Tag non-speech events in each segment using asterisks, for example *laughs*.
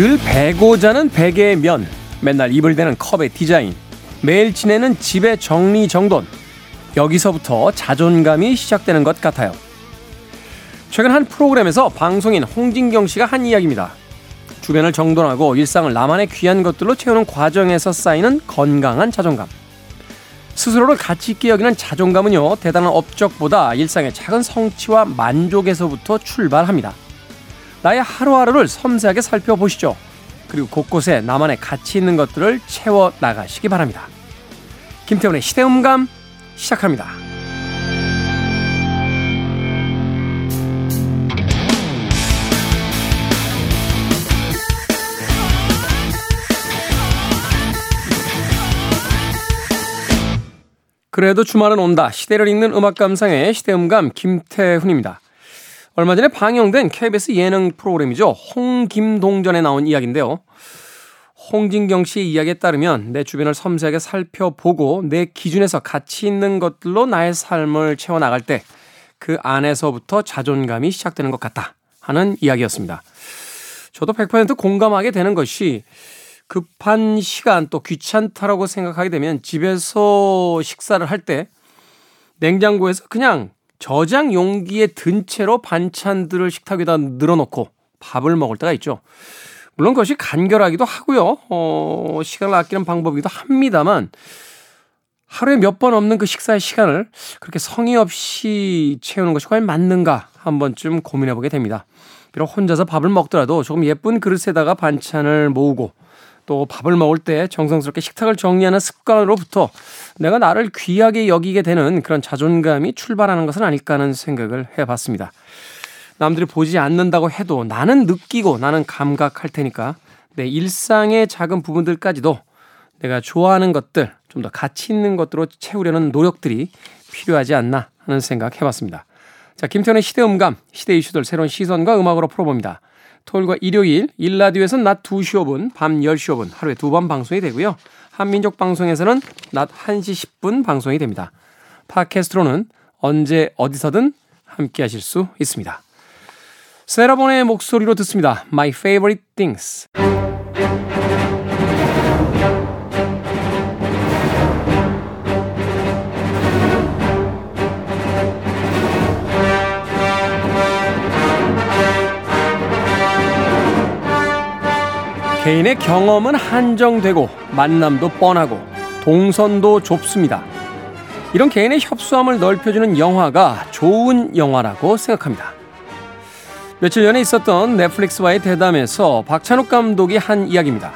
늘 배고 자는 베개의 면, 맨날 입을 대는 컵의 디자인, 매일 지내는 집의 정리정돈. 여기서부터 자존감이 시작되는 것 같아요. 최근 한 프로그램에서 방송인 홍진경 씨가 한 이야기입니다. 주변을 정돈하고 일상을 나만의 귀한 것들로 채우는 과정에서 쌓이는 건강한 자존감. 스스로를 가치 있게 여기는 자존감은요, 대단한 업적보다 일상의 작은 성취와 만족에서부터 출발합니다. 나의 하루하루를 섬세하게 살펴보시죠. 그리고 곳곳에 나만의 가치 있는 것들을 채워 나가시기 바랍니다. 김태훈의 시대음감 시작합니다. 그래도 주말은 온다. 시대를 읽는 음악 감상의 시대음감 김태훈입니다. 얼마 전에 방영된 KBS 예능 프로그램이죠. 홍김동전에 나온 이야기인데요. 홍진경 씨의 이야기에 따르면 내 주변을 섬세하게 살펴보고 내 기준에서 가치 있는 것들로 나의 삶을 채워나갈 때 그 안에서부터 자존감이 시작되는 것 같다 하는 이야기였습니다. 저도 100% 공감하게 되는 것이 급한 시간 또 귀찮다라고 생각하게 되면 집에서 식사를 할 때 냉장고에서 그냥 저장 용기에 든 채로 반찬들을 식탁 위에다 늘어놓고 밥을 먹을 때가 있죠. 물론 그것이 간결하기도 하고요. 어, 시간을 아끼는 방법이기도 합니다만 하루에 몇 번 없는 그 식사의 시간을 그렇게 성의 없이 채우는 것이 과연 맞는가 한 번쯤 고민해 보게 됩니다. 비록 혼자서 밥을 먹더라도 조금 예쁜 그릇에다가 반찬을 모으고 또 밥을 먹을 때 정성스럽게 식탁을 정리하는 습관으로부터 내가 나를 귀하게 여기게 되는 그런 자존감이 출발하는 것은 아닐까 하는 생각을 해봤습니다. 남들이 보지 않는다고 해도 나는 느끼고 나는 감각할 테니까 내 일상의 작은 부분들까지도 내가 좋아하는 것들, 좀 더 가치 있는 것들로 채우려는 노력들이 필요하지 않나 하는 생각 해봤습니다. 자, 김태현의 시대 음감, 시대 이슈들 새로운 시선과 음악으로 풀어봅니다. 토요일과 일요일, 일라디오에서는 낮 2시 5분, 밤 10시 5분 하루에 두 번 방송이 되고요. 한민족 방송에서는 낮 1시 10분 방송이 됩니다. 팟캐스트로는 언제 어디서든 함께 하실 수 있습니다. 세라본의 목소리로 듣습니다. My Favorite Things. 개인의 경험은 한정되고 만남도 뻔하고 동선도 좁습니다. 이런 개인의 협소함을 넓혀주는 영화가 좋은 영화라고 생각합니다. 며칠 전에 있었던 넷플릭스와의 대담에서 박찬욱 감독이 한 이야기입니다.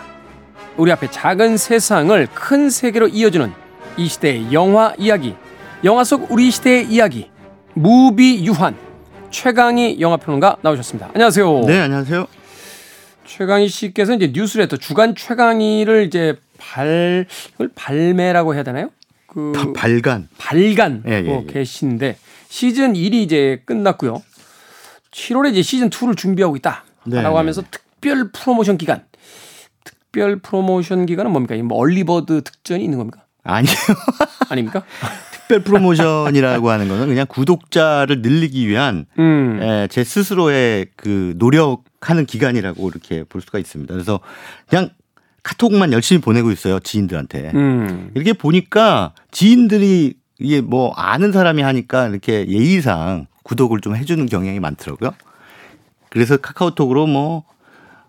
우리 앞에 작은 세상을 큰 세계로 이어주는 이 시대의 영화 이야기, 영화 속 우리 시대의 이야기, 무비 유한 최강희 영화평론가 나오셨습니다. 안녕하세요. 네, 안녕하세요. 최강희 씨께서 이제 뉴스레터 주간 최강희를 이제 발 이걸 발매라고 해야 되나요? 그 발간 발간 예, 예, 예. 계신데 시즌 1이 이제 끝났고요. 7월에 이제 시즌 2를 준비하고 있다라고 네, 하면서 네. 특별 프로모션 기간 특별 프로모션 기간은 뭡니까? 뭐 early bird 특전이 있는 겁니까? 아니요. 아닙니까? *laughs* 특별 프로모션이라고 하는 거는 그냥 구독자를 늘리기 위한 음. 에, 제 스스로의 그 노력하는 기간이라고 이렇게 볼 수가 있습니다. 그래서 그냥 카톡만 열심히 보내고 있어요 지인들한테. 음. 이렇게 보니까 지인들이 이게 뭐 아는 사람이 하니까 이렇게 예의상 구독을 좀 해주는 경향이 많더라고요. 그래서 카카오톡으로 뭐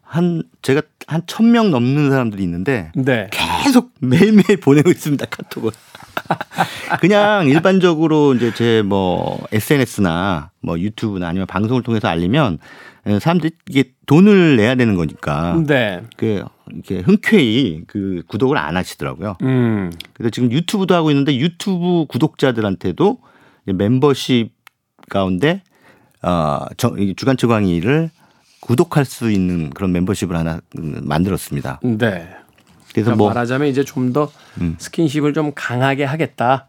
한 제가 한 천 명 넘는 사람들이 있는데 네. 계속 매일매일 보내고 있습니다 카톡을. *laughs* 그냥 일반적으로 이제 제 뭐 SNS나 뭐 유튜브나 아니면 방송을 통해서 알리면 사람들이 이게 돈을 내야 되는 거니까. 네. 그 이렇게 흔쾌히 그 구독을 안 하시더라고요. 음. 그래서 지금 유튜브도 하고 있는데 유튜브 구독자들한테도 멤버십 가운데 어 주간 최강의를 구독할 수 있는 그런 멤버십을 하나 만들었습니다. 네. 그래서 그러니까 뭐 말하자면 이제 좀더 음. 스킨십을 좀 강하게 하겠다.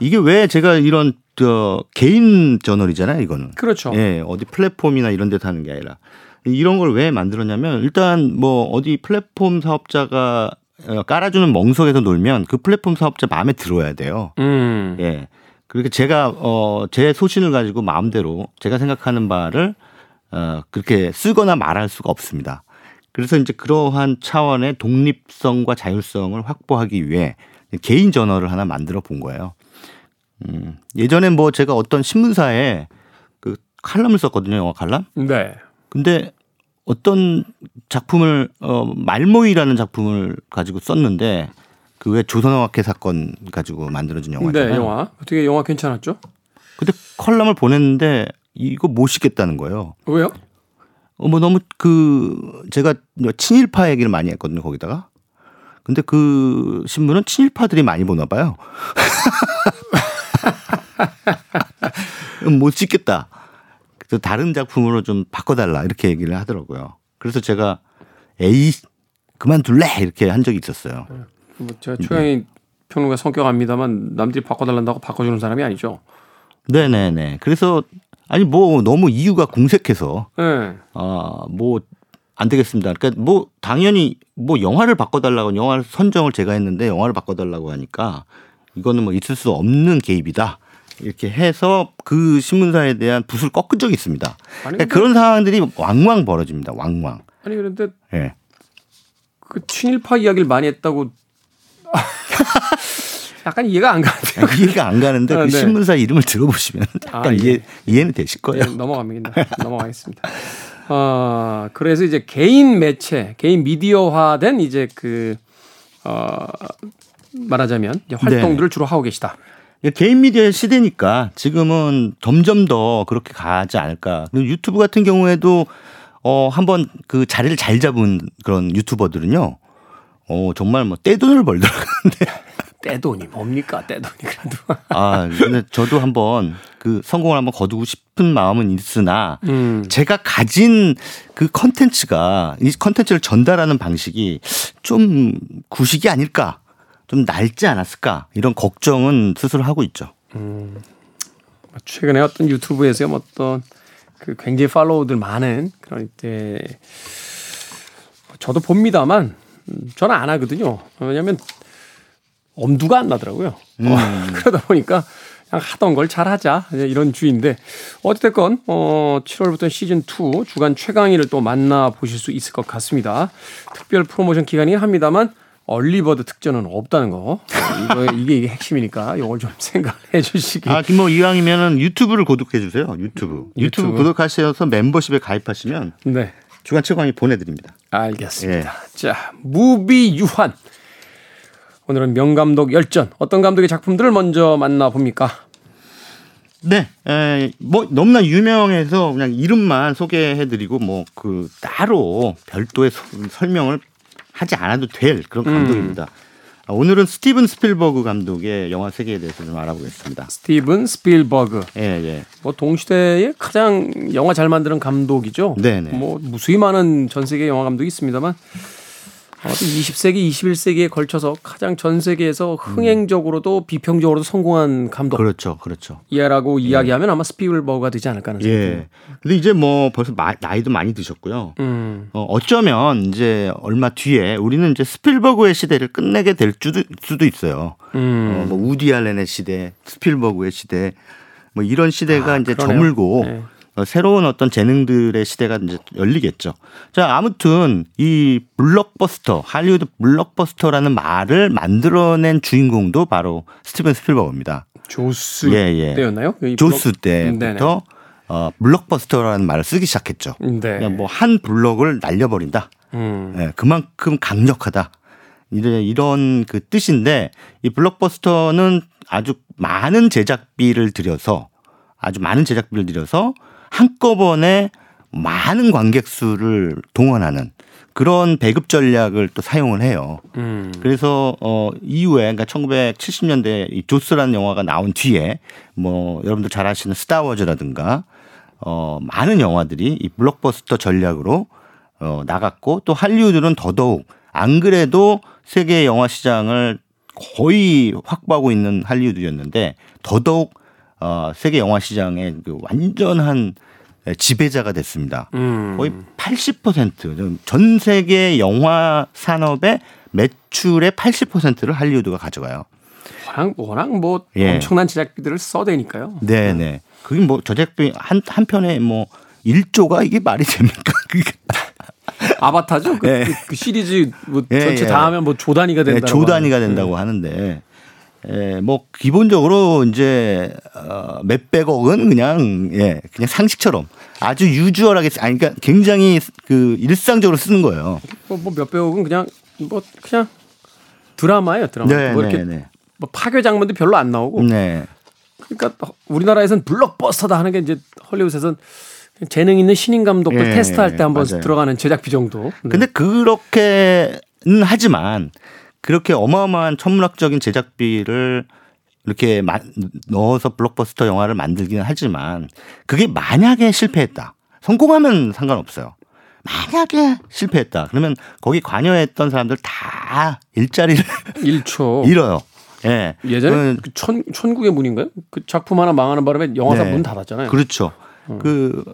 이게 왜 제가 이런 저 개인 저널이잖아요, 이거는. 그렇죠. 예, 어디 플랫폼이나 이런 데서 하는 게 아니라 이런 걸 왜 만들었냐면 일단 뭐 어디 플랫폼 사업자가 어, 깔아주는 멍석에서 놀면 그 플랫폼 사업자 마음에 들어야 돼요. 음. 예. 그렇게 제가 어 제 소신을 가지고 마음대로 제가 생각하는 바를 어 그렇게 쓰거나 말할 수가 없습니다. 그래서 이제 그러한 차원의 독립성과 자율성을 확보하기 위해 개인 저널을 하나 만들어 본 거예요. 음, 예전에 뭐 제가 어떤 신문사에 그 칼럼을 썼거든요, 영화 칼럼. 네. 근데 어떤 작품을 어 말모이라는 작품을 가지고 썼는데 그 왜 조선어학회 사건 가지고 만들어진 영화잖아요. 네, 영화. 어떻게 영화 괜찮았죠? 근데 컬럼을 보냈는데 이거 못 싣겠다는 거예요. 왜요? 어, 뭐 너무 그 제가 친일파 얘기를 많이 했거든요, 거기다가. 근데 그 신문은 친일파들이 많이 보나 봐요. *laughs* 못 찍겠다. 그래서 다른 작품으로 좀 바꿔달라 이렇게 얘기를 하더라고요. 그래서 제가 에이 그만둘래 이렇게 한 적이 있었어요. 뭐 제가 최강희 네. 평론가 성격 압니다만 남들이 바꿔달란다고 바꿔주는 사람이 아니죠. 네네네. 그래서 아니 뭐 너무 이유가 공색해서 네. 아뭐 안 되겠습니다. 그러니까 뭐 당연히 뭐 영화를 바꿔달라고 영화 선정을 제가 했는데 영화를 바꿔달라고 하니까 이거는 뭐 있을 수 없는 개입이다. 이렇게 해서 그 신문사에 대한 붓을 꺾은 적이 있습니다. 그러니까 그런 상황들이 왕왕 벌어집니다. 왕왕. 아니 그런데 네. 그 친일파 이야기를 많이 했다고 *laughs* 약간 이해가 안 가는데요. 이해가 안 가는데 그 아, 네. 신문사 이름을 들어보시면 약간 아, 예. 이해 이해는 되실 거예요. 네, 넘어갑니다. 넘어가겠습니다. 어, 그래서 이제 개인 매체, 개인 미디어화된 이제 그, 어, 말하자면 활동들을 네. 주로 하고 계시다. 개인 미디어의 시대니까 지금은 점점 더 그렇게 가지 않을까. 유튜브 같은 경우에도 어, 한번 그 자리를 잘 잡은 그런 유튜버들은요. 어, 정말 뭐 떼돈을 벌더라고요. *laughs* 떼돈이 뭡니까? 떼돈이 그래도. 아, 근데 저도 한번 그 성공을 한번 거두고 싶은 마음은 있으나 음. 제가 가진 그 컨텐츠가 이 컨텐츠를 전달하는 방식이 좀 구식이 아닐까? 좀 낡지 않았을까? 이런 걱정은 스스로 하고 있죠. 음. 최근에 어떤 유튜브에서 어떤 그 굉장히 follower들 많은 그런 때 저도 봅니다만 저는 안 하거든요. 왜냐하면 엄두가 안 나더라고요. 음. 어, *laughs* 그러다 보니까 그냥 하던 걸 잘하자 이런 주의인데 어찌됐건 어 7월부터 시즌 2 주간 최강의를 또 만나 보실 수 있을 것 같습니다. 특별 프로모션 기간이긴 합니다만 얼리버드 특전은 없다는 거. 이거 이게 이게 핵심이니까 이걸 좀 *laughs* 생각해 주시기. 아, 김모 이왕이면은 유튜브를 구독해 주세요. 유튜브. 유튜브. 유튜브 구독하셔서 멤버십에 가입하시면 네. 주간 최강희 보내드립니다. 알겠습니다. 예. 자, 무비 유한. 오늘은 명감독 열전. 어떤 감독의 작품들을 먼저 만나봅니까? 네, 에, 뭐 너무나 유명해서 그냥 이름만 소개해드리고 뭐 그 따로 별도의 소, 설명을 하지 않아도 될 그런 감독입니다. 음. 오늘은 스티븐 스필버그 감독의 영화 세계에 대해서 좀 알아보겠습니다. 스티븐 스필버그. 예, 예. 뭐 동시대에 가장 영화 잘 만드는 감독이죠. 네, 네. 뭐 무수히 많은 전 세계 영화 감독이 있습니다만 20세기, 21세기에 걸쳐서 가장 전 세계에서 흥행적으로도 비평적으로도 성공한 감독. 그렇죠, 그렇죠. 이라고 예. 이야기하면 아마 스필버그가 되지 않을까 하는 생각이 예. 근데 이제 뭐 벌써 마, 나이도 많이 드셨고요. 음. 어, 어쩌면 이제 얼마 뒤에 우리는 이제 스필버그의 시대를 끝내게 될 수도, 수도 있어요. 음. 어, 뭐 우디 알렌의 시대, 스필버그의 시대, 뭐 이런 시대가 아, 이제 그러네요. 저물고 네. 어, 새로운 어떤 재능들의 시대가 이제 열리겠죠. 자, 아무튼 이 블록버스터, 할리우드 블록버스터라는 말을 만들어낸 주인공도 바로 스티븐 스필버그입니다. 조스 예, 예. 때였나요? 조스 때부터 어, 블록버스터라는 말을 쓰기 시작했죠. 네. 뭐 한 블록을 날려버린다. 음. 예, 그만큼 강력하다. 이런 이런 그 뜻인데 이 블록버스터는 아주 많은 제작비를 들여서 아주 많은 제작비를 들여서 한꺼번에 많은 관객 수를 동원하는 그런 배급 전략을 또 사용을 해요. 음. 그래서 어 이후에 그러니까 1970년대 이 조스라는 영화가 나온 뒤에 뭐 여러분들 잘 아시는 스타워즈라든가 어 많은 영화들이 이 블록버스터 전략으로 어 나갔고 또 할리우드는 더더욱 안 그래도 세계 영화 시장을 거의 확보하고 있는 할리우드였는데 더더욱 어, 세계 영화 시장의 그 완전한 지배자가 됐습니다. 음. 거의 80%전 세계 영화 산업의 매출의 80%를 할리우드가 가져가요. 워낙 워낙 뭐 예. 엄청난 제작비들을 써대니까요. 네, 네. 그게 뭐 제작비 한 한 편에 뭐 1조가 이게 말이 됩니까? *laughs* 그게 아바타죠? 그, 네. 그, 그 시리즈 뭐 예, 전체 예. 다 하면 뭐 조단위가 된다. 네, 조단위가 된다고 하는데 예, 뭐 기본적으로 이제 어, 몇백억은 그냥 예, 그냥 상식처럼 아주 유주얼하게 아니 그러니까 굉장히 그 일상적으로 쓰는 거예요. 뭐, 뭐 몇백억은 그냥 뭐 그냥 드라마예요, 드라마. 네, 뭐 이렇게 네, 네. 뭐 파괴 장면도 별로 안 나오고. 네. 그러니까 우리나라에서는 블록버스터다 하는 게 이제 헐리우드에서는 재능 있는 신인 감독들 네, 테스트할 때 한번 들어가는 제작비 정도. 네. 근데 그렇게는 하지만 그렇게 어마어마한 천문학적인 제작비를 이렇게 마, 넣어서 블록버스터 영화를 만들기는 하지만 그게 만약에 실패했다. 성공하면 상관없어요. 만약에 실패했다. 그러면 거기 관여했던 사람들 다 일자리를 *laughs* 1초 잃어요. 예. 예전에 그 천, 천국의 문인가요? 그 작품 하나 망하는 바람에 영화사 네. 문 닫았잖아요. 그렇죠. 음. 그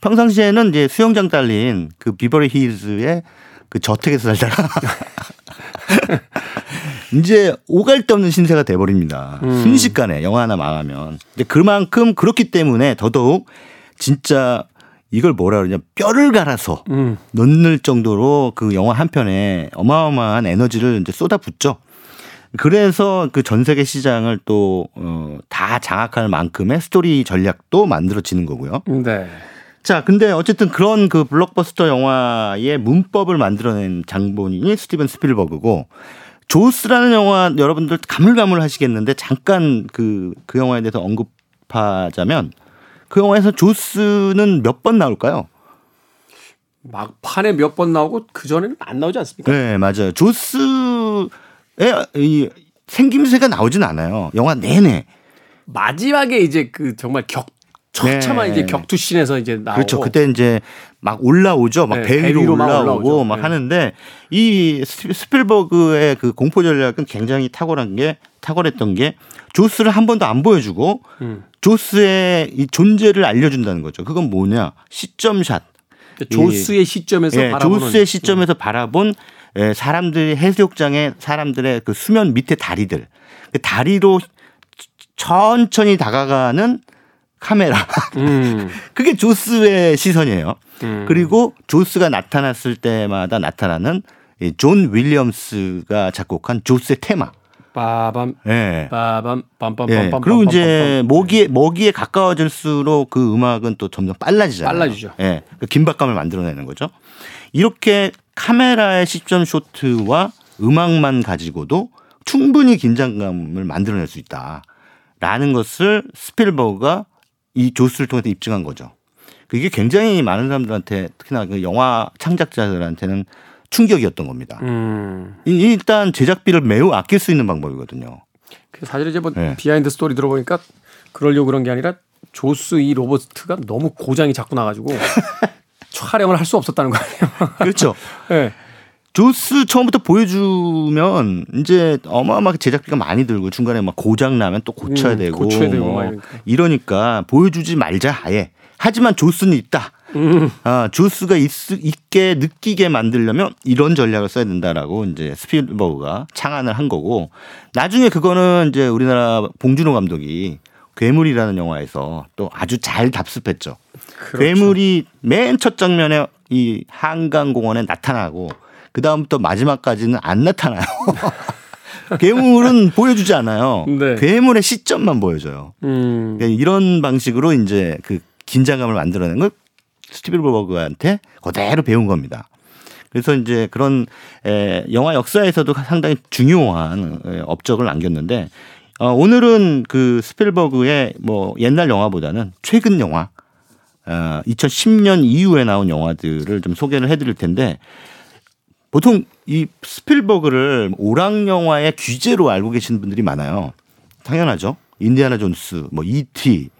평상시에는 이제 수영장 딸린 그 비버리 힐즈의 그 저택에서 살다가 *laughs* *laughs* 이제 오갈 데 없는 신세가 돼버립니다. 음. 순식간에 영화 하나 망하면. 근데 그만큼 그렇기 때문에 더더욱 진짜 이걸 뭐라 그러냐 뼈를 갈아서 음. 넣는 정도로 그 영화 한 편에 어마어마한 에너지를 이제 쏟아붓죠. 그래서 그 전 세계 시장을 또, 어, 다 장악할 만큼의 스토리 전략도 만들어지는 거고요. 네. 자, 근데 어쨌든 그런 그 블록버스터 영화의 문법을 만들어낸 장본인이 스티븐 스필버그고 조스라는 영화 여러분들 가물가물 하시겠는데 잠깐 그, 그 영화에 대해서 언급하자면 그 영화에서 조스는 몇 번 나올까요? 막판에 몇 번 나오고 그 전에는 안 나오지 않습니까? 네, 맞아요. 조스의 이 생김새가 나오진 않아요. 영화 내내. 마지막에 이제 그 정말 격 처참한 네. 이제 격투씬에서 이제 나오고 그렇죠. 그때 이제 막 올라오죠. 막 네, 배 위로 올라오고 막 네. 하는데 이 스필버그의 그 공포 전략은 굉장히 탁월한 게 탁월했던 게 조스를 한 번도 안 보여주고 음. 조스의 이 존재를 알려준다는 거죠. 그건 뭐냐 시점샷. 그러니까 조스의 시점에서 예, 바라보는 조스의 시점에서 바라본 예, 사람들이 해수욕장의 사람들의 그 수면 밑에 다리들 그 다리로 천천히 다가가는 카메라. 음. *laughs* 그게 조스의 시선이에요. 음. 그리고 조스가 나타났을 때마다 나타나는 존 윌리엄스가 작곡한 조스의 테마. 빠밤. 예. 빠밤 빰빰빰빰. 예. 그리고 이제 먹이에 먹이에 가까워질수록 그 음악은 또 점점 빨라지잖아요. 빨라지죠. 예. 그 긴박감을 만들어내는 거죠. 이렇게 카메라의 시점 쇼트와 음악만 가지고도 충분히 긴장감을 만들어낼 수 있다. 라는 것을 스필버그가 이 조스를 통해서 입증한 거죠. 그게 굉장히 많은 사람들한테 특히나 그 영화 창작자들한테는 충격이었던 겁니다. 음. 일단 제작비를 매우 아낄 수 있는 방법이거든요. 사실 이제 뭐 네. 비하인드 스토리 들어보니까 그러려고 그런 게 아니라 조스 이 로보트가 너무 고장이 자꾸 나가지고 *laughs* 촬영을 할 수 없었다는 거 아니에요? 그렇죠. 네. *laughs* 조스 처음부터 보여주면 이제 어마어마하게 제작비가 많이 들고 중간에 막 고장 나면 또 고쳐야 음, 되고, 고쳐야 되고 뭐 이러니까 보여주지 말자 아예. 하지만 조스는 있다. 음. 아, 조스가 있, 있게 느끼게 만들려면 이런 전략을 써야 된다라고 이제 스필버그가 창안을 한 거고 나중에 그거는 이제 우리나라 봉준호 감독이 괴물이라는 영화에서 또 아주 잘 답습했죠. 그렇죠. 괴물이 맨 첫 장면에 이 한강 공원에 나타나고 그 다음부터 마지막까지는 안 나타나요. *laughs* 괴물은 보여주지 않아요. 네. 괴물의 시점만 보여줘요. 음. 그러니까 이런 방식으로 이제 그 긴장감을 만들어낸 걸 스티빌버그한테 그대로 배운 겁니다. 그래서 이제 그런 에, 영화 역사에서도 상당히 중요한 에, 업적을 남겼는데 어, 오늘은 그 스필버그의 뭐 옛날 영화보다는 최근 영화 어, 2010년 이후에 나온 영화들을 좀 소개를 해드릴 텐데 보통 이 스필버그를 오락 영화의 귀재로 알고 계시는 분들이 많아요. 당연하죠. 인디아나 존스, 뭐 E.T.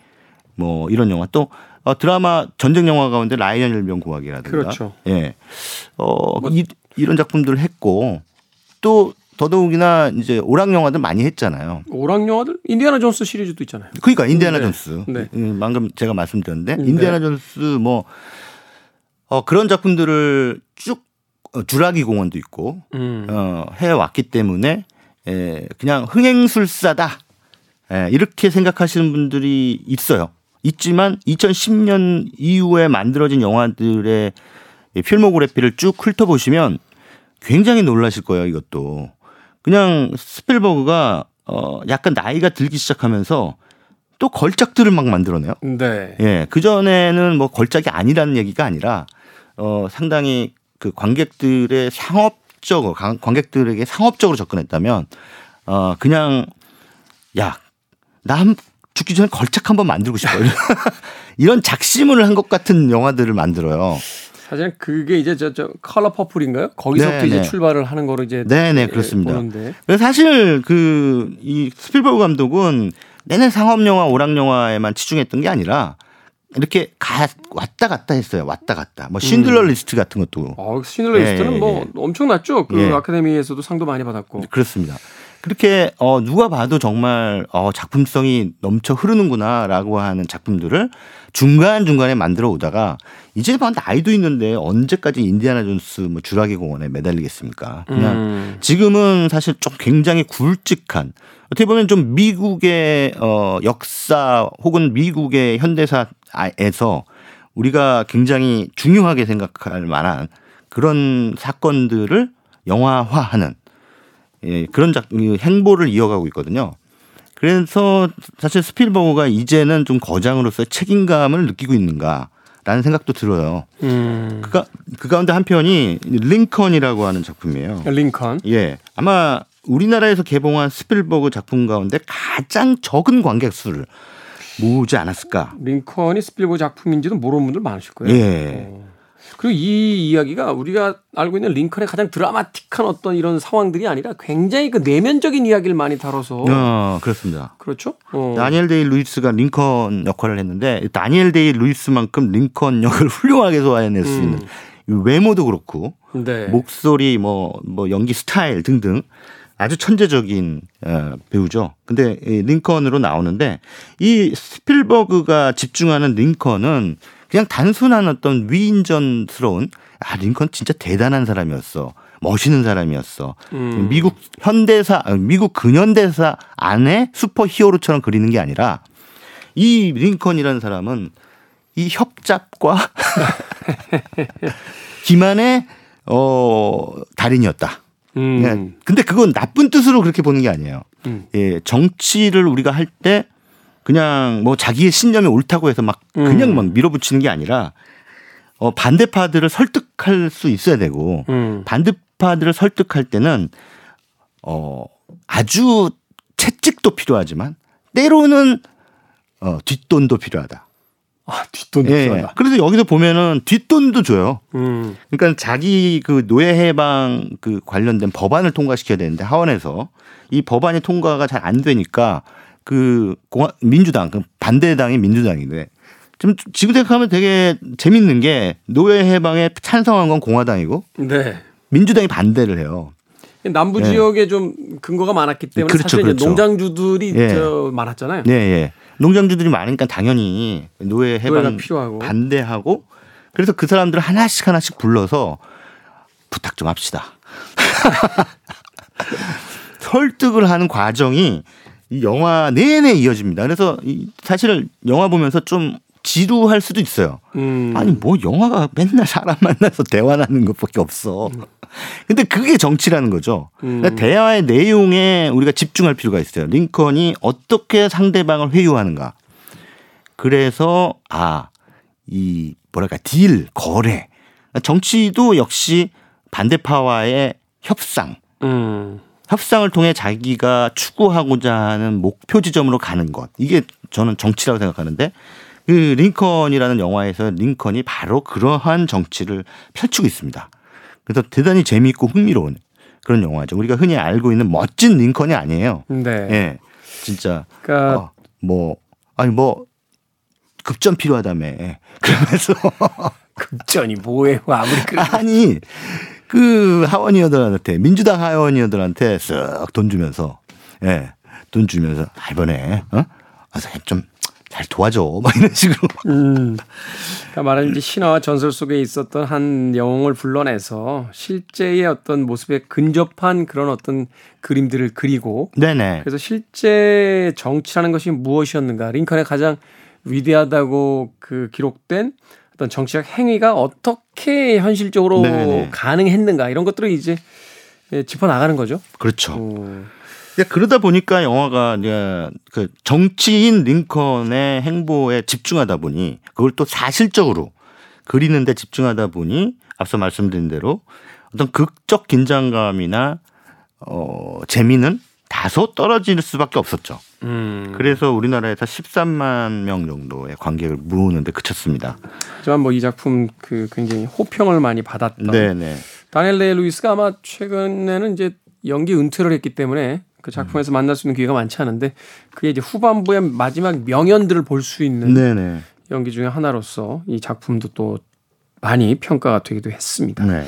뭐 이런 영화 또 어, 드라마 전쟁 영화 가운데 라이언 일병 구하기라든가 그렇죠. 예. 어, 뭐. 이, 이런 작품들을 했고 또 더더욱이나 이제 오락 영화들 많이 했잖아요. 오락 영화들 인디아나 존스 시리즈도 있잖아요. 그러니까 인디아나 네. 존스. 네. 음, 방금 제가 말씀드렸는데 네. 인디아나 존스 뭐 어, 그런 작품들을 쭉 어, 주라기 공원도 있고 음. 어, 해 왔기 때문에 에, 그냥 흥행술사다 에, 이렇게 생각하시는 분들이 있어요. 있지만 2010년 이후에 만들어진 영화들의 필모그래피를 쭉 훑어보시면 굉장히 놀라실 거예요, 이것도. 그냥 스필버그가 어 약간 나이가 들기 시작하면서 또 걸작들을 막 만들어내요. 네. 예. 그 전에는 뭐 걸작이 아니라는 얘기가 아니라 어 상당히 그 관객들의 상업적으로 관객들에게 상업적으로 접근했다면 어 그냥 야, 나한 죽기 전에 걸작 한번 만들고 싶어요. *laughs* 이런 작심을 한 것 같은 영화들을 만들어요. 사실은 그게 이제 저, 저 컬러 퍼플인가요? 거기서부터 네네. 이제 네. 출발을 하는 거로 이제 네네 예, 그렇습니다. 보는데. 사실 그 이 스필버그 감독은 내내 상업 영화, 오락 영화에만 치중했던 게 아니라 이렇게 가, 왔다 갔다 했어요. 왔다 갔다. 뭐 신들러 음. 리스트 같은 것도. 어, 신들러 예, 리스트는 예, 뭐 예. 엄청났죠. 그 예. 아카데미에서도 상도 많이 받았고. 그렇습니다. 그렇게 어 누가 봐도 정말 어 작품성이 넘쳐 흐르는구나라고 하는 작품들을 중간 중간에 만들어 오다가 이제 막 나이도 있는데 언제까지 인디아나 존스 뭐 주라기 공원에 매달리겠습니까? 그냥 음. 지금은 사실 좀 굉장히 굵직한 어떻게 보면 좀 미국의 어 역사 혹은 미국의 현대사 에서 우리가 굉장히 중요하게 생각할 만한 그런 사건들을 영화화하는 예, 그런 작, 행보를 이어가고 있거든요. 그래서 사실 스필버그가 이제는 좀 거장으로서의 책임감을 느끼고 있는가라는 생각도 들어요. 음. 그, 그 가운데 한 편이 링컨이라고 하는 작품이에요. 링컨. 예. 아마 우리나라에서 개봉한 스필버그 작품 가운데 가장 적은 관객 수를 모으지 않았을까. 링컨이 스필버그 작품인지도 모르는 분들 많으실 거예요. 예. 어. 그리고 이 이야기가 우리가 알고 있는 링컨의 가장 드라마틱한 어떤 이런 상황들이 아니라 굉장히 그 내면적인 이야기를 많이 다뤄서. 어, 그렇습니다. 그렇죠. 어. 다니엘 데이 루이스가 링컨 역할을 했는데 다니엘 데이 루이스만큼 링컨 역을 *laughs* 훌륭하게 소화해낼 수 있는 음. 외모도 그렇고 네. 목소리 뭐뭐 뭐 연기 스타일 등등 아주 천재적인 어, 배우죠. 근데 이 링컨으로 나오는데 이 스필버그가 집중하는 링컨은 그냥 단순한 어떤 위인전스러운 아 링컨 진짜 대단한 사람이었어. 멋있는 사람이었어. 음. 미국 현대사, 아, 미국 근현대사 안에 슈퍼 히어로처럼 그리는 게 아니라 이 링컨이라는 사람은 이 협잡과 *laughs* 기만의 어 달인이었다. 음. 네. 근데 그건 나쁜 뜻으로 그렇게 보는 게 아니에요. 음. 예, 정치를 우리가 할 때 그냥 뭐 자기의 신념이 옳다고 해서 막 그냥 음. 막 밀어붙이는 게 아니라 어 반대파들을 설득할 수 있어야 되고 음. 반대파들을 설득할 때는 어 아주 채찍도 필요하지만 때로는 어 뒷돈도 필요하다. 아, 뒷돈도 예. 필요하다. 그래서 여기서 보면은 뒷돈도 줘요. 음. 그러니까 자기 그 노예 해방 그 관련된 법안을 통과시켜야 되는데 하원에서 이 법안이 통과가 잘 안 되니까 그 공화 민주당 그 반대당이 민주당인데 좀 지금 생각하면 되게 재밌는 게 노예 해방에 찬성한 건 공화당이고 네. 민주당이 반대를 해요. 남부 네. 지역에 좀 근거가 많았기 때문에 그렇죠, 사실 그렇죠. 농장주들이 예. 저 많았잖아요. 네, 예. 농장주들이 많으니까 당연히 노예 해방 필요하고. 반대하고 그래서 그 사람들 하나씩 하나씩 불러서 부탁 좀 합시다. *laughs* 설득을 하는 과정이 이 영화 내내 이어집니다. 그래서 이 사실 영화 보면서 좀 지루할 수도 있어요. 음. 아니 뭐 영화가 맨날 사람 만나서 대화하는 것밖에 없어. 근데 그게 정치라는 거죠. 그러니까 음. 대화의 내용에 우리가 집중할 필요가 있어요. 링컨이 어떻게 상대방을 회유하는가. 그래서 아 이 뭐랄까 딜 거래 정치도 역시 반대파와의 협상. 음. 협상을 통해 자기가 추구하고자 하는 목표 지점으로 가는 것. 이게 저는 정치라고 생각하는데 그 링컨이라는 영화에서 링컨이 바로 그러한 정치를 펼치고 있습니다. 그래서 대단히 재미있고 흥미로운 그런 영화죠. 우리가 흔히 알고 있는 멋진 링컨이 아니에요. 네. 예. 진짜. 그러니까 어, 뭐 아니 뭐 급전 필요하다며. *laughs* 그러면서 급전이 뭐예요? 아무리 그래. 아니 그 하원의원들한테 민주당 하원의원들한테 쓱 돈 주면서 예. 돈 주면서 아, 이번에 어? 와서 좀 잘 도와줘. *laughs* 막 이런 식으로. 음. 그러니까 말하는 이제 신화와 전설 속에 있었던 한 영웅을 불러내서 실제의 어떤 모습에 근접한 그런 어떤 그림들을 그리고 네네. 그래서 실제 정치라는 것이 무엇이었는가 링컨의 가장 위대하다고 그 기록된 어떤 정치적 행위가 어떻게 현실적으로 네네. 가능했는가 이런 것들을 이제 예, 짚어 나가는 거죠. 그렇죠. 어. 그러다 보니까 영화가 이제 그 정치인 링컨의 행보에 집중하다 보니 그걸 또 사실적으로 그리는데 집중하다 보니 앞서 말씀드린 대로 어떤 극적 긴장감이나 어 재미는 다소 떨어질 수밖에 없었죠. 음. 그래서 우리나라에서 13만 명 정도의 관객을 모으는데 그쳤습니다. 하지만 뭐 이 작품 그 굉장히 호평을 많이 받았던. 네네. 다니엘 레 루이스가 아마 최근에는 이제 연기 은퇴를 했기 때문에 그 작품에서 음. 만날 수 있는 기회가 많지 않은데 그게 이제 후반부의 마지막 명연들을 볼 수 있는 네네. 연기 중에 하나로서 이 작품도 또 많이 평가가 되기도 했습니다. 네.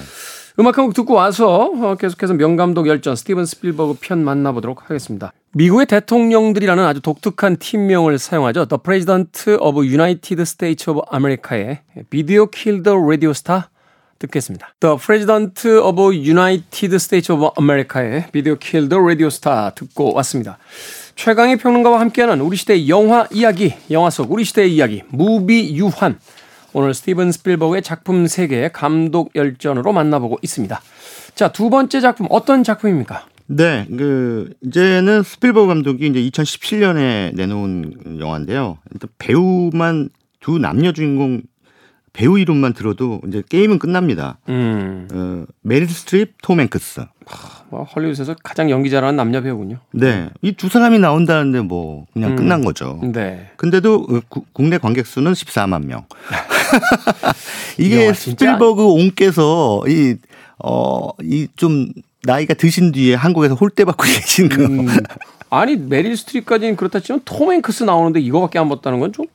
음악 한 곡 듣고 와서 어, 계속해서 명감독 열전 스티븐 스필버그 편 만나보도록 하겠습니다. 미국의 대통령들이라는 아주 독특한 팀명을 사용하죠. The President of United States of America의 Video Killed the Radio Star 듣겠습니다. The President of United States of America의 Video Killed the Radio Star 듣고 왔습니다. 최강의 평론가와 함께하는 우리 시대의 영화 이야기, 영화 속 우리 시대의 이야기, 무비유환. 오늘 스티븐 스필버그의 작품 세계 감독 열전으로 만나보고 있습니다. 자, 두 번째 작품 어떤 작품입니까? 네, 그 이제는 스필버그 감독이 이제 2017년에 내놓은 영화인데요. 배우만 두 남녀 주인공 배우 이름만 들어도 이제 게임은 끝납니다. 음. 어, 메릴 스트립, 톰 행크스. 뭐 헐리우드에서 가장 연기 잘하는 남녀 배우군요. 네, 이 두 사람이 나온다는데 뭐 그냥 음. 끝난 거죠. 네. 근데도 구, 국내 관객 수는 14만 명. *laughs* 이게 스필버그 옹께서 이 어, 이 좀 나이가 드신 뒤에 한국에서 홀대 받고 *laughs* 계신 거. 음. 아니 메릴 스트립까지는 그렇다 치면 톰 행크스 나오는데 이거밖에 안 봤다는 건 좀.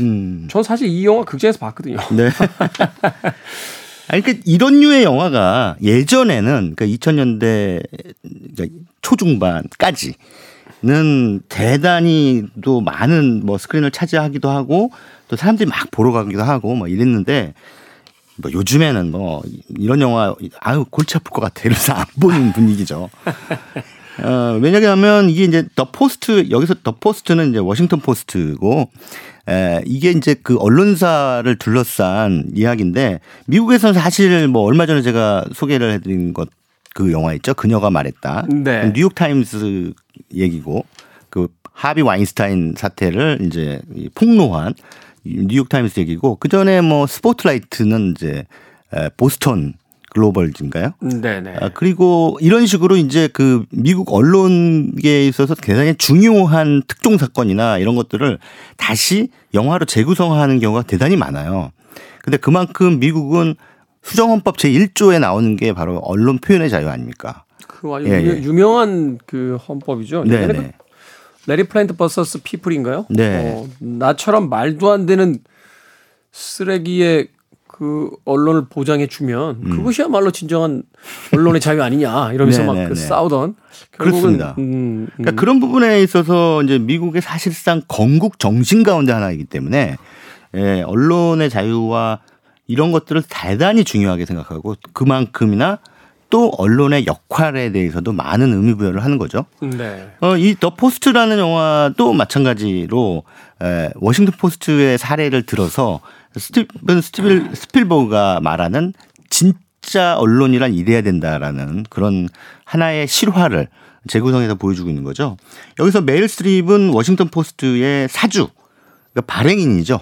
음. 전 사실 이 영화 극장에서 봤거든요. 네. *laughs* 아니, 그러니까 이런 류의 영화가 예전에는 그러니까 2000년대 그러니까 초중반까지는 대단히 또 많은 뭐 스크린을 차지하기도 하고 또 사람들이 막 보러 가기도 하고 뭐 이랬는데 뭐 요즘에는 뭐 이런 영화 아유 골치 아플 것 같아 이러면서 안 보는 분위기죠. *laughs* 어, 왜냐하면 이게 이제 더 포스트 여기서 더 포스트는 이제 워싱턴 포스트고 에, 이게 이제 그 언론사를 둘러싼 이야기인데 미국에서는 사실 뭐 얼마 전에 제가 소개를 해드린 것 그 영화 있죠 그녀가 말했다 네. 뉴욕 타임스 얘기고 그 하비 와인스타인 사태를 이제 폭로한 뉴욕 타임스 얘기고 그 전에 뭐 스포트라이트는 이제 보스턴 글로벌인가요? 네네. 아, 그리고 이런 식으로 이제 그 미국 언론계에 있어서 대단히 중요한 특종 사건이나 이런 것들을 다시 영화로 재구성하는 경우가 대단히 많아요. 근데 그만큼 미국은 수정헌법 제1조에 나오는 게 바로 언론 표현의 자유 아닙니까? 그 아주 예, 예. 유명한 그 헌법이죠. 네네. 그 래리 플린트 versus People인가요? 네. 어, 나처럼 말도 안 되는 쓰레기의 그 언론을 보장해 주면 음. 그것이야말로 진정한 언론의 자유 아니냐 이러면서 막 그 *laughs* 네, 네, 네. 싸우던 그렇습니다. 음, 음. 그러니까 그런 부분에 있어서 이제 미국의 사실상 건국 정신 가운데 하나이기 때문에 예, 언론의 자유와 이런 것들을 대단히 중요하게 생각하고 그만큼이나 또 언론의 역할에 대해서도 많은 의미 부여를 하는 거죠. 네. 어, 이 더 포스트라는 영화도 마찬가지로 에, 워싱턴 포스트의 사례를 들어서 스티븐 스티빌 스필버그가 말하는 진짜 언론이란 이래야 된다라는 그런 하나의 실화를 재구성해서 보여주고 있는 거죠. 여기서 메릴 스트립은 워싱턴 포스트의 사주, 그러니까 발행인이죠.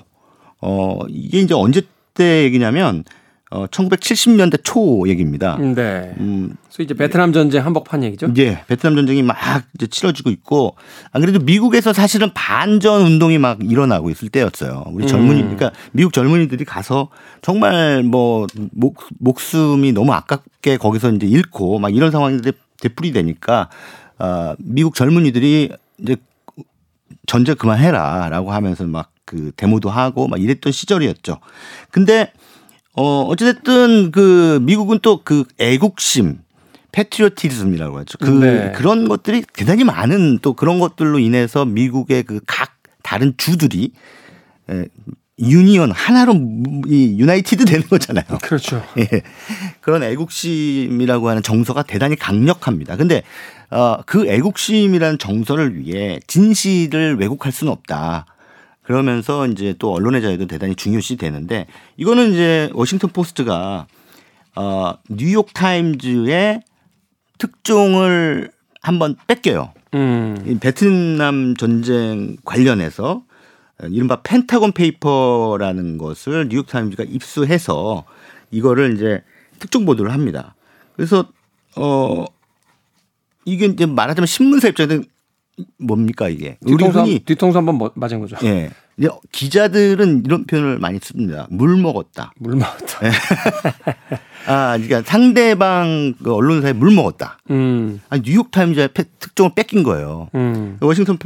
어, 이게 이제 언제 때 얘기냐면 어 1970년대 초 얘기입니다. 네. 음, 그래서 이제 베트남 전쟁 한복판 얘기죠. 예, 베트남 전쟁이 막 이제 치러지고 있고 안 그래도 미국에서 사실은 반전 운동이 막 일어나고 있을 때였어요. 우리 젊은이 음. 그러니까 미국 젊은이들이 가서 정말 뭐 목, 목숨이 너무 아깝게 거기서 이제 잃고 막 이런 상황들이 되풀이 되니까 아, 미국 젊은이들이 이제 전쟁 그만해라라고 하면서 막 그 데모도 하고 막 이랬던 시절이었죠. 근데 어, 어찌됐든 그 미국은 또 그 애국심, 패트리어티즘이라고 하죠. 그 네. 그런 것들이 대단히 많은 또 그런 것들로 인해서 미국의 그 각 다른 주들이 에, 유니언 하나로 이 유나이티드 되는 거잖아요. 그렇죠. *laughs* 예. 그런 애국심이라고 하는 정서가 대단히 강력합니다. 근데 어, 그 애국심이라는 정서를 위해 진실을 왜곡할 수는 없다. 그러면서 이제 또 언론의 자유도 대단히 중요시 되는데 이거는 이제 워싱턴 포스트가 어 뉴욕 타임즈의 특종을 한번 뺏겨요. 음. 베트남 전쟁 관련해서 이른바 펜타곤 페이퍼라는 것을 뉴욕 타임즈가 입수해서 이거를 이제 특종 보도를 합니다. 그래서 어 이게 이제 말하자면 신문사 입장에서 뭡니까 이게? 뒤통수, 흔히 뒤통수 한번 뭐 맞은 거죠. 예. 기자들은 이런 표현을 많이 씁니다. 물 먹었다. 물 먹었다. 예. *laughs* 아, 그러니까 상대방 그 언론사에 물 먹었다. 음. 아니, 뉴욕 타임즈의 특종을 뺏긴 거예요. 음. 워싱턴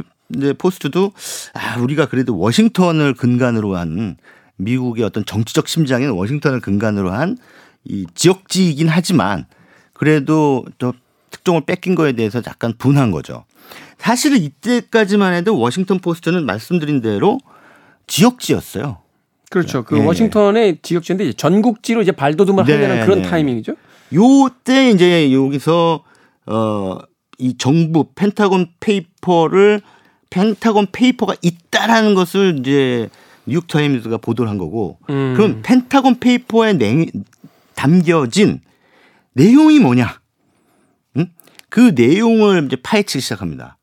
포스트도 아, 우리가 그래도 워싱턴을 근간으로 한 미국의 어떤 정치적 심장인 워싱턴을 근간으로 한 이 지역지이긴 하지만 그래도 또 특종을 뺏긴 거에 대해서 약간 분한 거죠. 사실은 이때까지만 해도 워싱턴 포스트는 말씀드린 대로 지역지였어요. 그렇죠. 그 네. 워싱턴의 지역지인데 이제 전국지로 이제 발돋움을 네. 하려는 그런 네. 타이밍이죠. 요때 이제 여기서 어 이 정부 펜타곤 페이퍼를 펜타곤 페이퍼가 있다라는 것을 이제 뉴욕 타임즈가 보도를 한 거고 음. 그럼 펜타곤 페이퍼에 내, 담겨진 내용이 뭐냐? 응? 그 내용을 이제 파헤치기 시작합니다.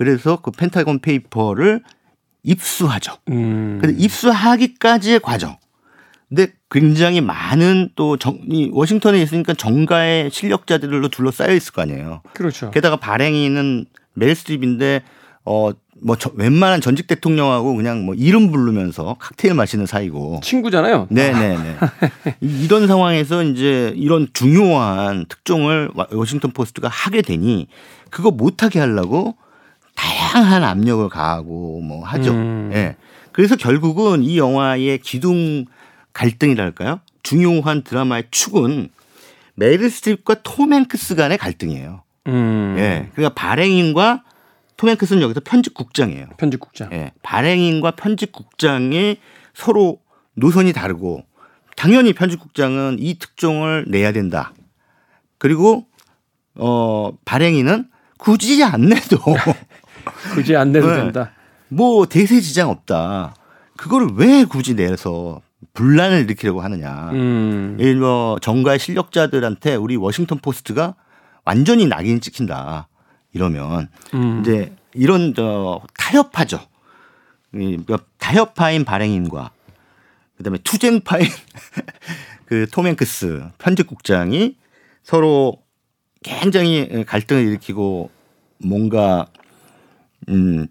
그래서 그 펜타곤 페이퍼를 입수하죠. 음. 근데 입수하기까지의 과정. 근데 굉장히 많은 또 정, 이 워싱턴에 있으니까 정가의 실력자들로 둘러싸여 있을 거 아니에요. 그렇죠. 게다가 발행인은 메릴 스트립인데 어, 뭐 저, 웬만한 전직 대통령하고 그냥 뭐 이름 부르면서 칵테일 마시는 사이고 친구잖아요. 네네네. *laughs* 이런 상황에서 이제 이런 중요한 특종을 워싱턴 포스트가 하게 되니 그거 못하게 하려고 다양한 압력을 가하고 뭐 하죠. 음. 예. 그래서 결국은 이 영화의 기둥 갈등이랄까요? 중요한 드라마의 축은 메릴 스트립과 톰 행크스 간의 갈등이에요. 음. 예. 그러니까 발행인과 톰 행크스는 여기서 편집국장이에요. 편집국장. 예. 발행인과 편집국장이 서로 노선이 다르고 당연히 편집국장은 이 특종을 내야 된다. 그리고 어 발행인은 굳이 안 내도 *laughs* 굳이 안 내도 네. 된다. 뭐 대세 지장 없다. 그거를 왜 굳이 내서 분란을 일으키려고 하느냐. 음. 뭐 정가의 실력자들한테 우리 워싱턴 포스트가 완전히 낙인 찍힌다. 이러면 음. 이제 이런 저 타협하죠. 타협파인 발행인과 그다음에 투쟁파인 *laughs* 그 톰 행크스 편집국장이 서로 굉장히 갈등을 일으키고 뭔가 음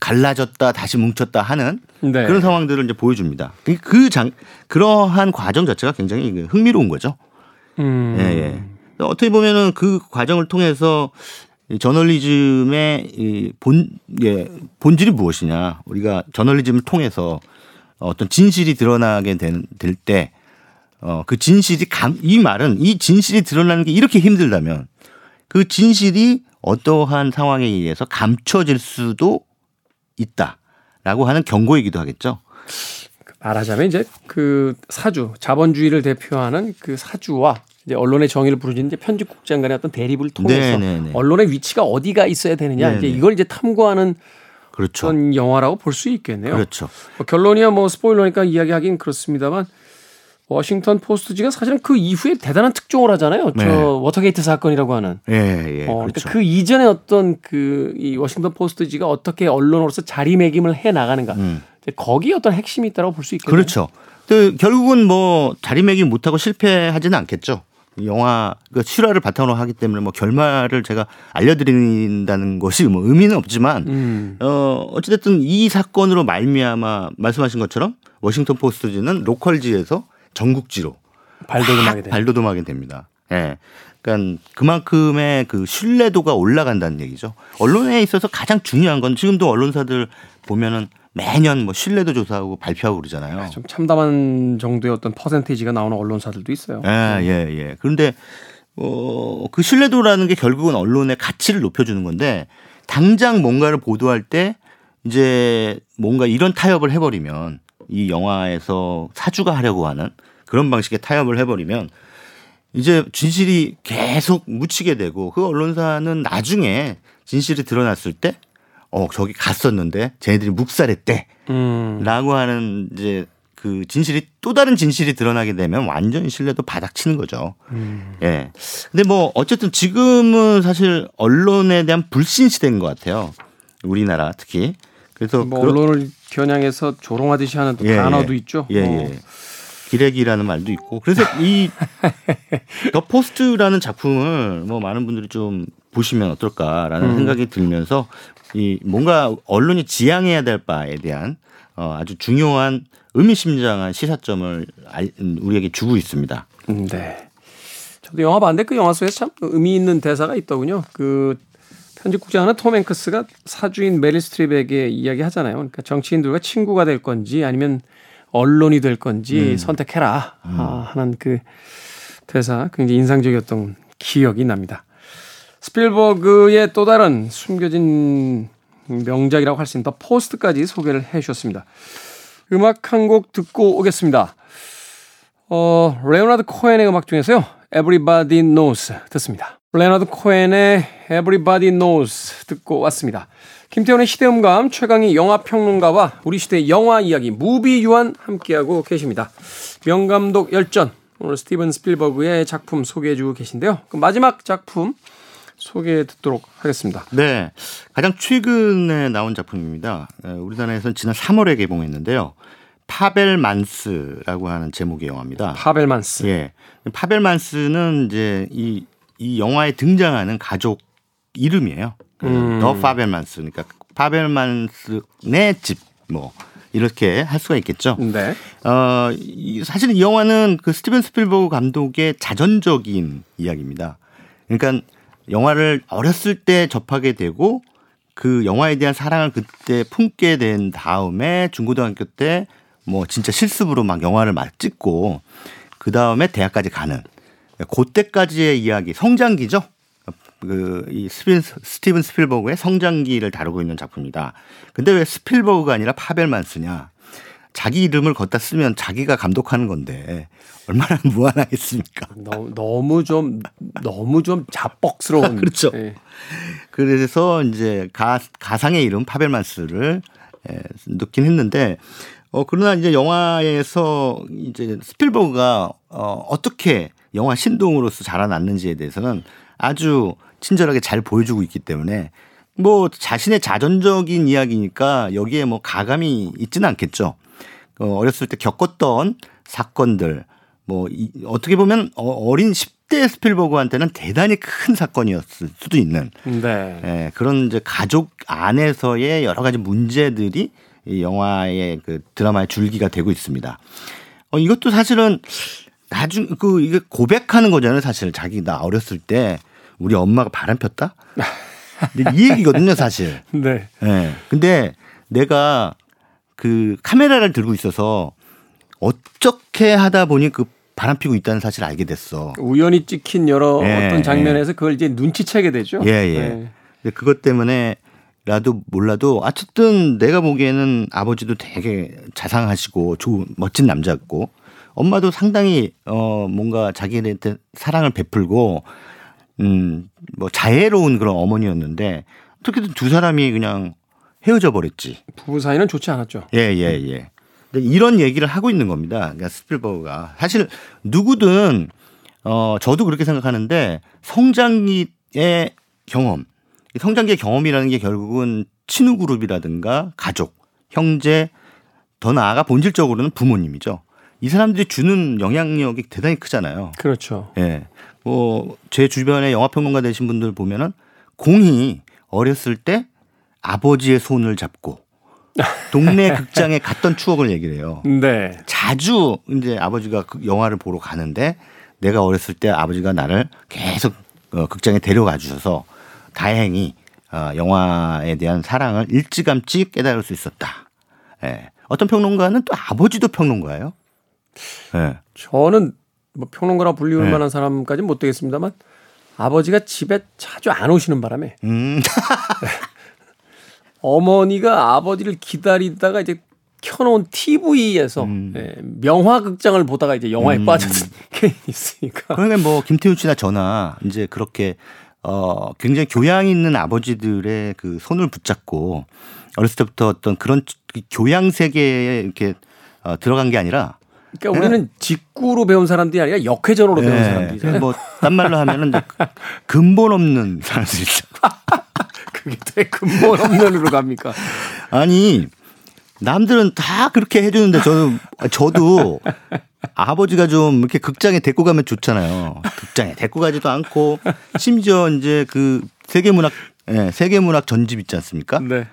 갈라졌다 다시 뭉쳤다 하는 네. 그런 상황들을 이제 보여줍니다. 그장 그러한 과정 자체가 굉장히 그 흥미로운 거죠. 음. 예, 예. 어떻게 보면은 그 과정을 통해서 저널리즘의 본, 예, 본질이 무엇이냐. 우리가 저널리즘을 통해서 어떤 진실이 드러나게 될 때, 어, 그 진실이 감, 이 말은 이 진실이 드러나는 게 이렇게 힘들다면 그 진실이 어떠한 상황에 의해서 감춰질 수도 있다라고 하는 경고이기도 하겠죠. 말하자면 이제 그 사주 자본주의를 대표하는 그 사주와 이제 언론의 정의를 부르짖는 이제 편집국장 간의 어떤 대립을 통해서 네네네. 네, 네. 언론의 위치가 어디가 있어야 되느냐 네네. 이제 네. 이걸 이제 탐구하는 그렇죠. 그런 영화라고 볼 수 있겠네요. 그렇죠. 뭐 결론이야 뭐 스포일러니까 이야기하긴 그렇습니다만 워싱턴 포스트지가 사실은 그 이후에 대단한 특종을 하잖아요. 네. 저 워터게이트 사건이라고 하는. 예, 예. 어, 그러니까 그렇죠. 그 이전에 어떤 그 이 워싱턴 포스트지가 어떻게 언론으로서 자리매김을 해 나가는가. 음. 거기에 어떤 핵심이 있다고 볼 수 있겠네요. 그렇죠. 그 결국은 뭐 자리매김 못하고 실패하지는 않겠죠. 영화 그 실화를 바탕으로 하기 때문에 뭐 결말을 제가 알려드린다는 것이 뭐 의미는 없지만 음. 어 어찌됐든 이 사건으로 말미암아 말씀하신 것처럼 워싱턴 포스트지는 로컬지에서 전국지로 발돋움하게 됩니다. 발돋움하게 됩니다. 예. 네. 그러니까 그만큼의 그 신뢰도가 올라간다는 얘기죠. 언론에 있어서 가장 중요한 건 지금도 언론사들 보면은 매년 뭐 신뢰도 조사하고 발표하고 그러잖아요. 아, 좀 참담한 정도의 어떤 퍼센테이지가 나오는 언론사들도 있어요. 예, 예, 예. 그런데 어, 그 신뢰도라는 게 결국은 언론의 가치를 높여주는 건데 당장 뭔가를 보도할 때 이제 뭔가 이런 타협을 해버리면 이 영화에서 사주가 하려고 하는 그런 방식의 타협을 해버리면 이제 진실이 계속 묻히게 되고 그 언론사는 나중에 진실이 드러났을 때 어 저기 갔었는데 쟤네들이 묵살했대. 음. 라고 하는 이제 그 진실이 또 다른 진실이 드러나게 되면 완전 신뢰도 바닥치는 거죠. 음. 예. 근데 뭐 어쨌든 지금은 사실 언론에 대한 불신 시대인 것 같아요. 우리나라 특히. 그래서 뭐 언론을 겨냥해서 조롱하듯이 하는 또 예, 단어도 있죠. 예, 뭐. 예. 기레기라는 말도 있고. 그래서 *laughs* 이 더 포스트라는 작품을 뭐 많은 분들이 좀 보시면 어떨까라는 음. 생각이 들면서 이 뭔가 언론이 지향해야 될 바에 대한 어 아주 중요한 의미심장한 시사점을 우리에게 주고 있습니다. 네. 저도 영화 봤는데 그 영화 속에서 참 의미 있는 대사가 있더군요. 그 편집국장하는 톰 행크스가 사주인 메릴 스트립에게 이야기하잖아요. 그러니까 정치인들과 친구가 될 건지 아니면 언론이 될 건지 음. 선택해라 음. 아, 하는 그 대사 굉장히 인상적이었던 기억이 납니다. 스필버그의 또 다른 숨겨진 명작이라고 할 수 있는 더 포스트까지 소개를 해 주셨습니다. 음악 한 곡 듣고 오겠습니다. 어, 레오나드 코엔의 음악 중에서요. Everybody Knows 듣습니다. 레오나드 코엔의 Everybody Knows 듣고 왔습니다. 김태훈의 시대음감 최광희 영화평론가와 우리 시대 영화 이야기 무비 유한 함께하고 계십니다. 명감독 열전 오늘 스티븐 스필버그의 작품 소개해주고 계신데요. 그 마지막 작품 소개해 듣도록 하겠습니다. 네, 가장 최근에 나온 작품입니다. 우리나라에서는 지난 3월에 개봉했는데요. 파벨만스라고 하는 제목의 영화입니다. 파벨만스. 예. 파벨만스는 이제 이, 이 영화에 등장하는 가족 이름이에요. 그 음. 더 파벨만스. 그러니까 파벨만스네 집, 뭐, 이렇게 할 수가 있겠죠. 네. 어, 이, 사실 이 영화는 그 스티븐 스필버그 감독의 자전적인 이야기입니다. 그러니까 영화를 어렸을 때 접하게 되고 그 영화에 대한 사랑을 그때 품게 된 다음에 중고등학교 때 뭐 진짜 실습으로 막 영화를 막 찍고 그 다음에 대학까지 가는 그때까지의 이야기 성장기죠. 그 이 스티븐 스필버그의 성장기를 다루고 있는 작품이다. 근데 왜 스필버그가 아니라 파벨만스냐? 자기 이름을 갖다 쓰면 자기가 감독하는 건데 얼마나 *laughs* 무한하겠습니까? 너무, 너무 좀 너무 좀 *laughs* 자뻑스러운 그렇죠. 네. 그래서 이제 가 가상의 이름 파벨만스를 예, 넣긴 했는데 어 그러나 이제 영화에서 이제 스필버그가 어 어떻게 영화 신동으로서 자라났는지에 대해서는 아주 친절하게 잘 보여주고 있기 때문에 뭐 자신의 자전적인 이야기니까 여기에 뭐 가감이 있지는 않겠죠. 어, 어렸을 때 겪었던 사건들 뭐 이, 어떻게 보면 어, 어린 10대 스필버그한테는 대단히 큰 사건이었을 수도 있는 네. 예, 그런 이제 가족 안에서의 여러 가지 문제들이 이 영화의 그 드라마의 줄기가 되고 있습니다. 어, 이것도 사실은 나중 그 이게 고백하는 거잖아요. 사실 자기 나 어렸을 때 우리 엄마가 바람 폈다. 이 얘기거든요, 사실. *laughs* 네. 네. 근데 내가 그 카메라를 들고 있어서 어떻게 하다 보니 그 바람 피고 있다는 사실을 알게 됐어. 우연히 찍힌 여러 예, 어떤 장면에서 예. 그걸 이제 눈치채게 되죠. 예, 예. 네. 그것 때문에 라도 몰라도 어쨌든 내가 보기에는 아버지도 되게 자상하시고 좋은 멋진 남자였고 엄마도 상당히 어 뭔가 자기한테 사랑을 베풀고 음 뭐 자애로운 그런 어머니였는데 어떻게든 두 사람이 그냥 헤어져 버렸지. 부부 사이는 좋지 않았죠. 예, 예, 예. 이런 얘기를 하고 있는 겁니다. 그러니까 스필버그가 사실 누구든 어 저도 그렇게 생각하는데 성장기의 경험, 성장기의 경험이라는 게 결국은 친후 그룹이라든가 가족, 형제, 더 나아가 본질적으로는 부모님이죠. 이 사람들이 주는 영향력이 대단히 크잖아요. 그렇죠. 예. 뭐제 주변에 영화 평론가 되신 분들 보면은 공이 어렸을 때 아버지의 손을 잡고 동네 *laughs* 극장에 갔던 추억을 얘기를 해요. 네. 자주 이제 아버지가 그 영화를 보러 가는데 내가 어렸을 때 아버지가 나를 계속 어, 극장에 데려가 주셔서 다행히 어, 영화에 대한 사랑을 일찌감치 깨달을 수 있었다. 예. 어떤 평론가는 또 아버지도 평론가예요. 예. 저는 뭐 평론가라 불리울 예. 만한 사람까지는 못 되겠습니다만 아버지가 집에 자주 안 오시는 바람에 음. *laughs* 어머니가 아버지를 기다리다가 이제 켜놓은 TV에서 음. 예, 명화 극장을 보다가 이제 영화에 음. 빠졌던 게 *laughs* 있으니까. 그러면 뭐 김태훈 씨나 저나 이제 그렇게 어 굉장히 교양 있는 아버지들의 그 손을 붙잡고 어렸을 때부터 어떤 그런 교양 세계에 이렇게 어, 들어간 게 아니라 그러니까 우리는 직구로 배운 사람들이 아니라 역회전으로 배운 네. 사람들이잖아요. 뭐 딴 말로 하면은 근본 없는 사람들이죠. *laughs* 그게 되게 근본 없는으로 갑니까? 아니 남들은 다 그렇게 해주는데 저도 저도 아버지가 좀 이렇게 극장에 데리고 가면 좋잖아요. 극장에 데리고 가지도 않고 심지어 이제 그 세계문학 예, 세계문학 전집 있지 않습니까? 네.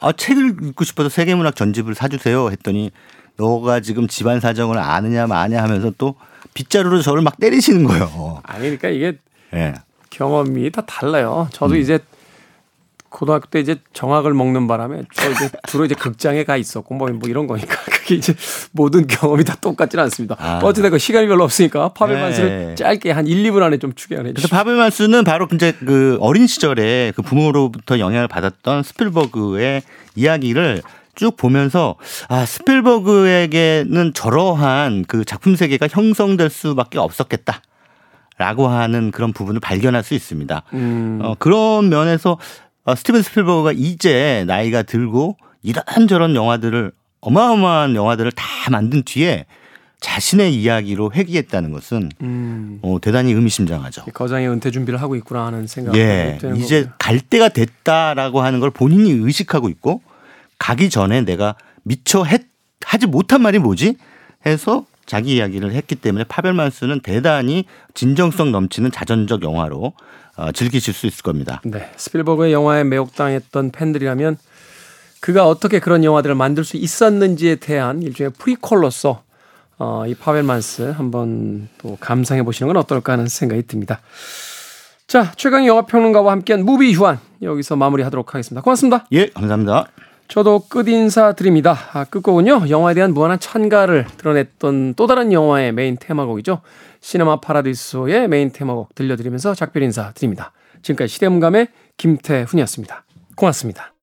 아 책을 읽고 싶어서 세계문학 전집을 사주세요 했더니 너가 지금 집안 사정을 아느냐 마냐 하면서 또 빗자루로 저를 막 때리시는 거예요. 아니 그러니까 이게 예. 경험이 다 달라요. 저도 이제 고등학교 때 이제 정학을 먹는 바람에 저 이제 *laughs* 주로 이제 극장에 가 있었고 뭐, 뭐 이런 거니까 *laughs* 그게 이제 모든 경험이 다 똑같지는 않습니다. 아. 어찌됐건 시간이 별로 없으니까 파벨 네. 만스를 짧게 한 1, 2분 안에 좀 추격을 해 그래서 주시죠. 파벨만스는 바로 이제 그 어린 시절에 그 부모로부터 영향을 받았던 스필버그의 이야기를 쭉 보면서 아 스필버그에게는 저러한 그 작품 세계가 형성될 수밖에 없었겠다. 라고 하는 그런 부분을 발견할 수 있습니다. 음. 어, 그런 면에서 어, 스티븐 스필버그가 이제 나이가 들고 이런저런 영화들을 어마어마한 영화들을 다 만든 뒤에 자신의 이야기로 회귀했다는 것은 음. 어, 대단히 의미심장하죠. 거장의 은퇴 준비를 하고 있구나 하는 생각이 예, 이제 거고요. 갈 때가 됐다라고 하는 걸 본인이 의식하고 있고 가기 전에 내가 미처 했, 하지 못한 말이 뭐지? 해서 자기 이야기를 했기 때문에 파벨만스는 대단히 진정성 넘치는 자전적 영화로 어, 즐기실 수 있을 겁니다. 네, 스필버그의 영화에 매혹당했던 팬들이라면 그가 어떻게 그런 영화들을 만들 수 있었는지에 대한 일종의 prequel로서 어, 이 파벨만스 한번 또 감상해 보시는 건 어떨까 하는 생각이 듭니다. 자, 최강 영화 평론가와 함께한 무비 휴안 여기서 마무리하도록 하겠습니다. 고맙습니다. 예, 감사합니다. 저도 끝 인사 드립니다. 아, 끝곡은요, 영화에 대한 무한한 찬가를 드러냈던 또 다른 영화의 메인 테마곡이죠. 시네마 파라디소의 메인 테마곡 들려드리면서 작별 인사 드립니다. 지금까지 시대음감의 김태훈이었습니다. 고맙습니다.